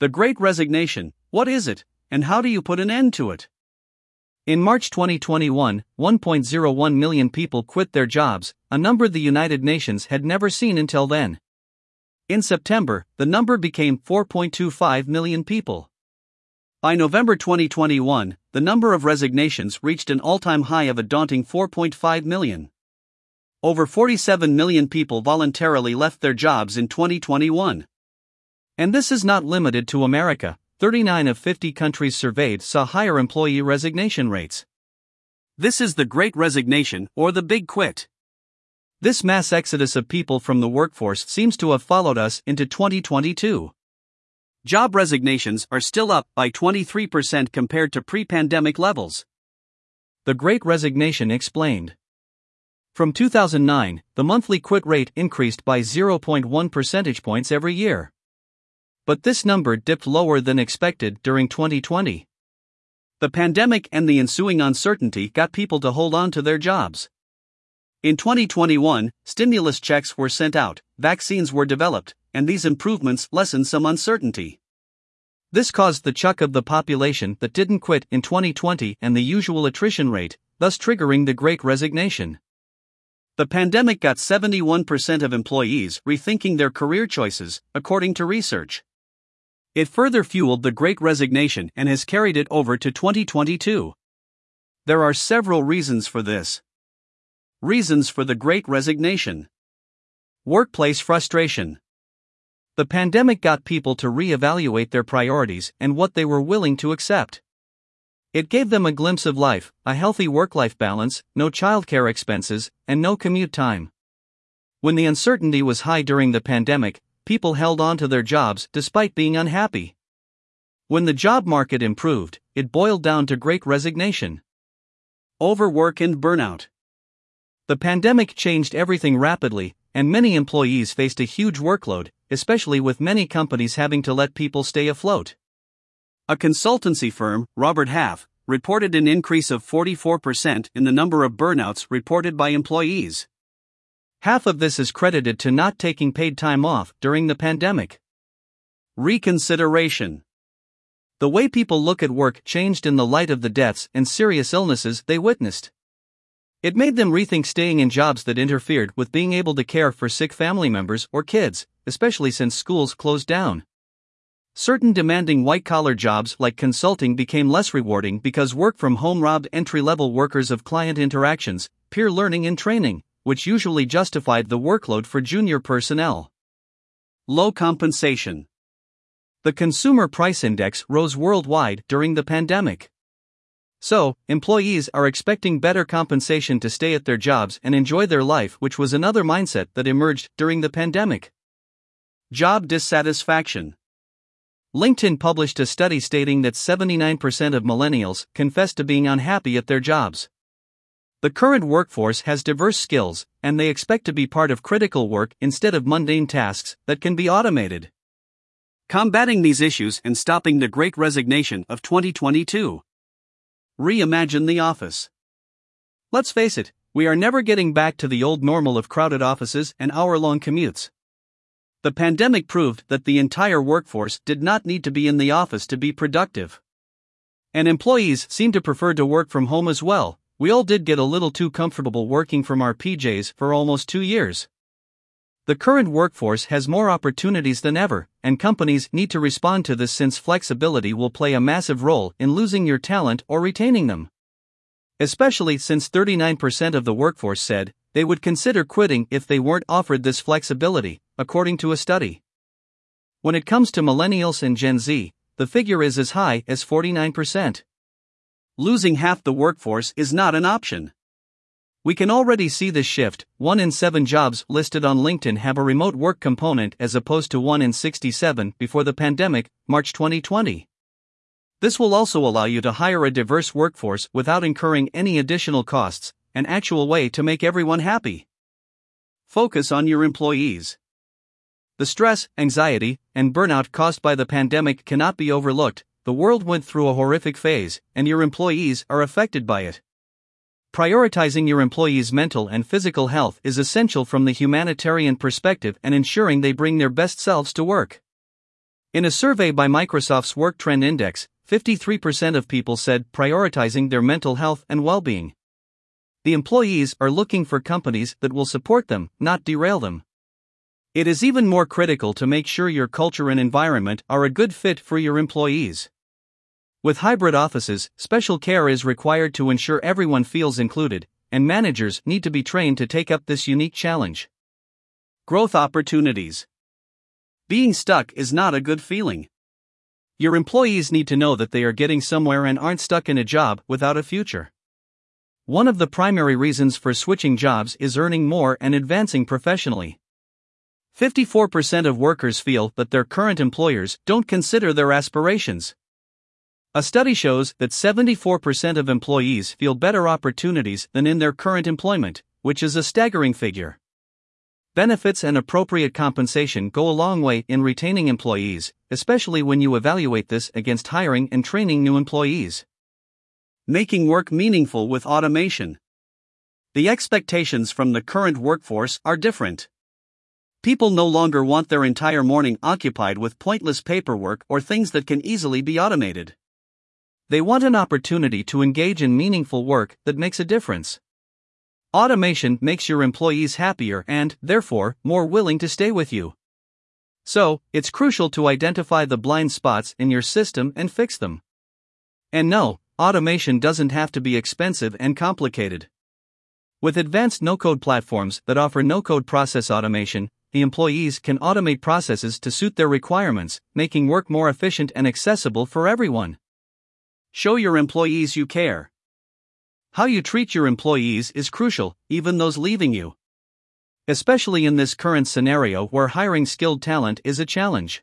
The Great Resignation what is it, and how do you put an end to it? In March 2021, 1.01 million people quit their jobs, a number the United Nations had never seen until then. In September, the number became 4.25 million people. By November 2021, the number of resignations reached an all time high of a daunting 4.5 million. Over 47 million people voluntarily left their jobs in 2021. And this is not limited to America, 39 of 50 countries surveyed saw higher employee resignation rates. This is the Great Resignation or the Big Quit. This mass exodus of people from the workforce seems to have followed us into 2022. Job resignations are still up by 23% compared to pre pandemic levels. The Great Resignation explained. From 2009, the monthly quit rate increased by 0.1 percentage points every year but this number dipped lower than expected during 2020. The pandemic and the ensuing uncertainty got people to hold on to their jobs. In 2021, stimulus checks were sent out, vaccines were developed, and these improvements lessened some uncertainty. This caused the chuck of the population that didn't quit in 2020 and the usual attrition rate, thus triggering the great resignation. The pandemic got 71% of employees rethinking their career choices, according to research. It further fueled the Great Resignation and has carried it over to 2022. There are several reasons for this. Reasons for the Great Resignation Workplace frustration. The pandemic got people to re-evaluate their priorities and what they were willing to accept. It gave them a glimpse of life, a healthy work life balance, no childcare expenses, and no commute time. When the uncertainty was high during the pandemic, people held on to their jobs despite being unhappy. When the job market improved, it boiled down to great resignation. Overwork and burnout. The pandemic changed everything rapidly, and many employees faced a huge workload, especially with many companies having to let people stay afloat. A consultancy firm, Robert Half, reported an increase of 44% in the number of burnouts reported by employees. Half of this is credited to not taking paid time off during the pandemic. Reconsideration. The way people look at work changed in the light of the deaths and serious illnesses they witnessed. It made them rethink staying in jobs that interfered with being able to care for sick family members or kids, especially since schools closed down. Certain demanding white collar jobs like consulting became less rewarding because work from home robbed entry level workers of client interactions, peer learning, and training which usually justified the workload for junior personnel. Low compensation. The Consumer Price Index rose worldwide during the pandemic. So, employees are expecting better compensation to stay at their jobs and enjoy their life, which was another mindset that emerged during the pandemic. Job dissatisfaction. LinkedIn published a study stating that 79% of millennials confessed to being unhappy at their jobs. The current workforce has diverse skills, and they expect to be part of critical work instead of mundane tasks that can be automated. Combating these issues and stopping the great resignation of 2022. Reimagine the office. Let's face it, we are never getting back to the old normal of crowded offices and hour long commutes. The pandemic proved that the entire workforce did not need to be in the office to be productive. And employees seem to prefer to work from home as well, we all did get a little too comfortable working from our PJs for almost two years. The current workforce has more opportunities than ever, and companies need to respond to this since flexibility will play a massive role in losing your talent or retaining them. Especially since 39% of the workforce said they would consider quitting if they weren't offered this flexibility, according to a study. When it comes to millennials and Gen Z, the figure is as high as 49% losing half the workforce is not an option. We can already see this shift. 1 in 7 jobs listed on LinkedIn have a remote work component as opposed to 1 in 67 before the pandemic, March 2020. This will also allow you to hire a diverse workforce without incurring any additional costs, an actual way to make everyone happy. Focus on your employees. The stress, anxiety, and burnout caused by the pandemic cannot be overlooked, the world went through a horrific phase, and your employees are affected by it. Prioritizing your employees' mental and physical health is essential from the humanitarian perspective and ensuring they bring their best selves to work. In a survey by Microsoft's Work Trend Index, 53% of people said prioritizing their mental health and well being. The employees are looking for companies that will support them, not derail them. It is even more critical to make sure your culture and environment are a good fit for your employees. With hybrid offices, special care is required to ensure everyone feels included, and managers need to be trained to take up this unique challenge. Growth opportunities. Being stuck is not a good feeling. Your employees need to know that they are getting somewhere and aren't stuck in a job without a future. One of the primary reasons for switching jobs is earning more and advancing professionally. 54% of workers feel that their current employers don't consider their aspirations. A study shows that 74% of employees feel better opportunities than in their current employment, which is a staggering figure. Benefits and appropriate compensation go a long way in retaining employees, especially when you evaluate this against hiring and training new employees. Making work meaningful with automation. The expectations from the current workforce are different. People no longer want their entire morning occupied with pointless paperwork or things that can easily be automated. They want an opportunity to engage in meaningful work that makes a difference. Automation makes your employees happier and, therefore, more willing to stay with you. So, it's crucial to identify the blind spots in your system and fix them. And no, automation doesn't have to be expensive and complicated. With advanced no code platforms that offer no code process automation, the employees can automate processes to suit their requirements, making work more efficient and accessible for everyone. Show your employees you care. How you treat your employees is crucial, even those leaving you. Especially in this current scenario where hiring skilled talent is a challenge.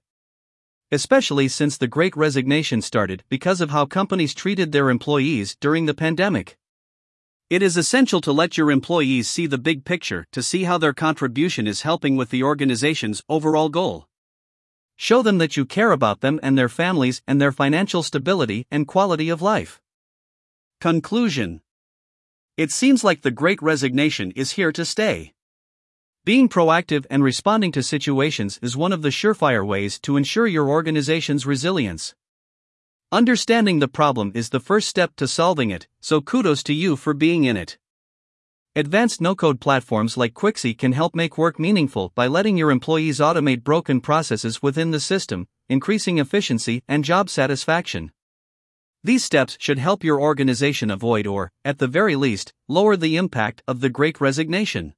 Especially since the great resignation started because of how companies treated their employees during the pandemic. It is essential to let your employees see the big picture to see how their contribution is helping with the organization's overall goal. Show them that you care about them and their families and their financial stability and quality of life. Conclusion It seems like the great resignation is here to stay. Being proactive and responding to situations is one of the surefire ways to ensure your organization's resilience. Understanding the problem is the first step to solving it, so kudos to you for being in it. Advanced no code platforms like Quixy can help make work meaningful by letting your employees automate broken processes within the system, increasing efficiency and job satisfaction. These steps should help your organization avoid or, at the very least, lower the impact of the great resignation.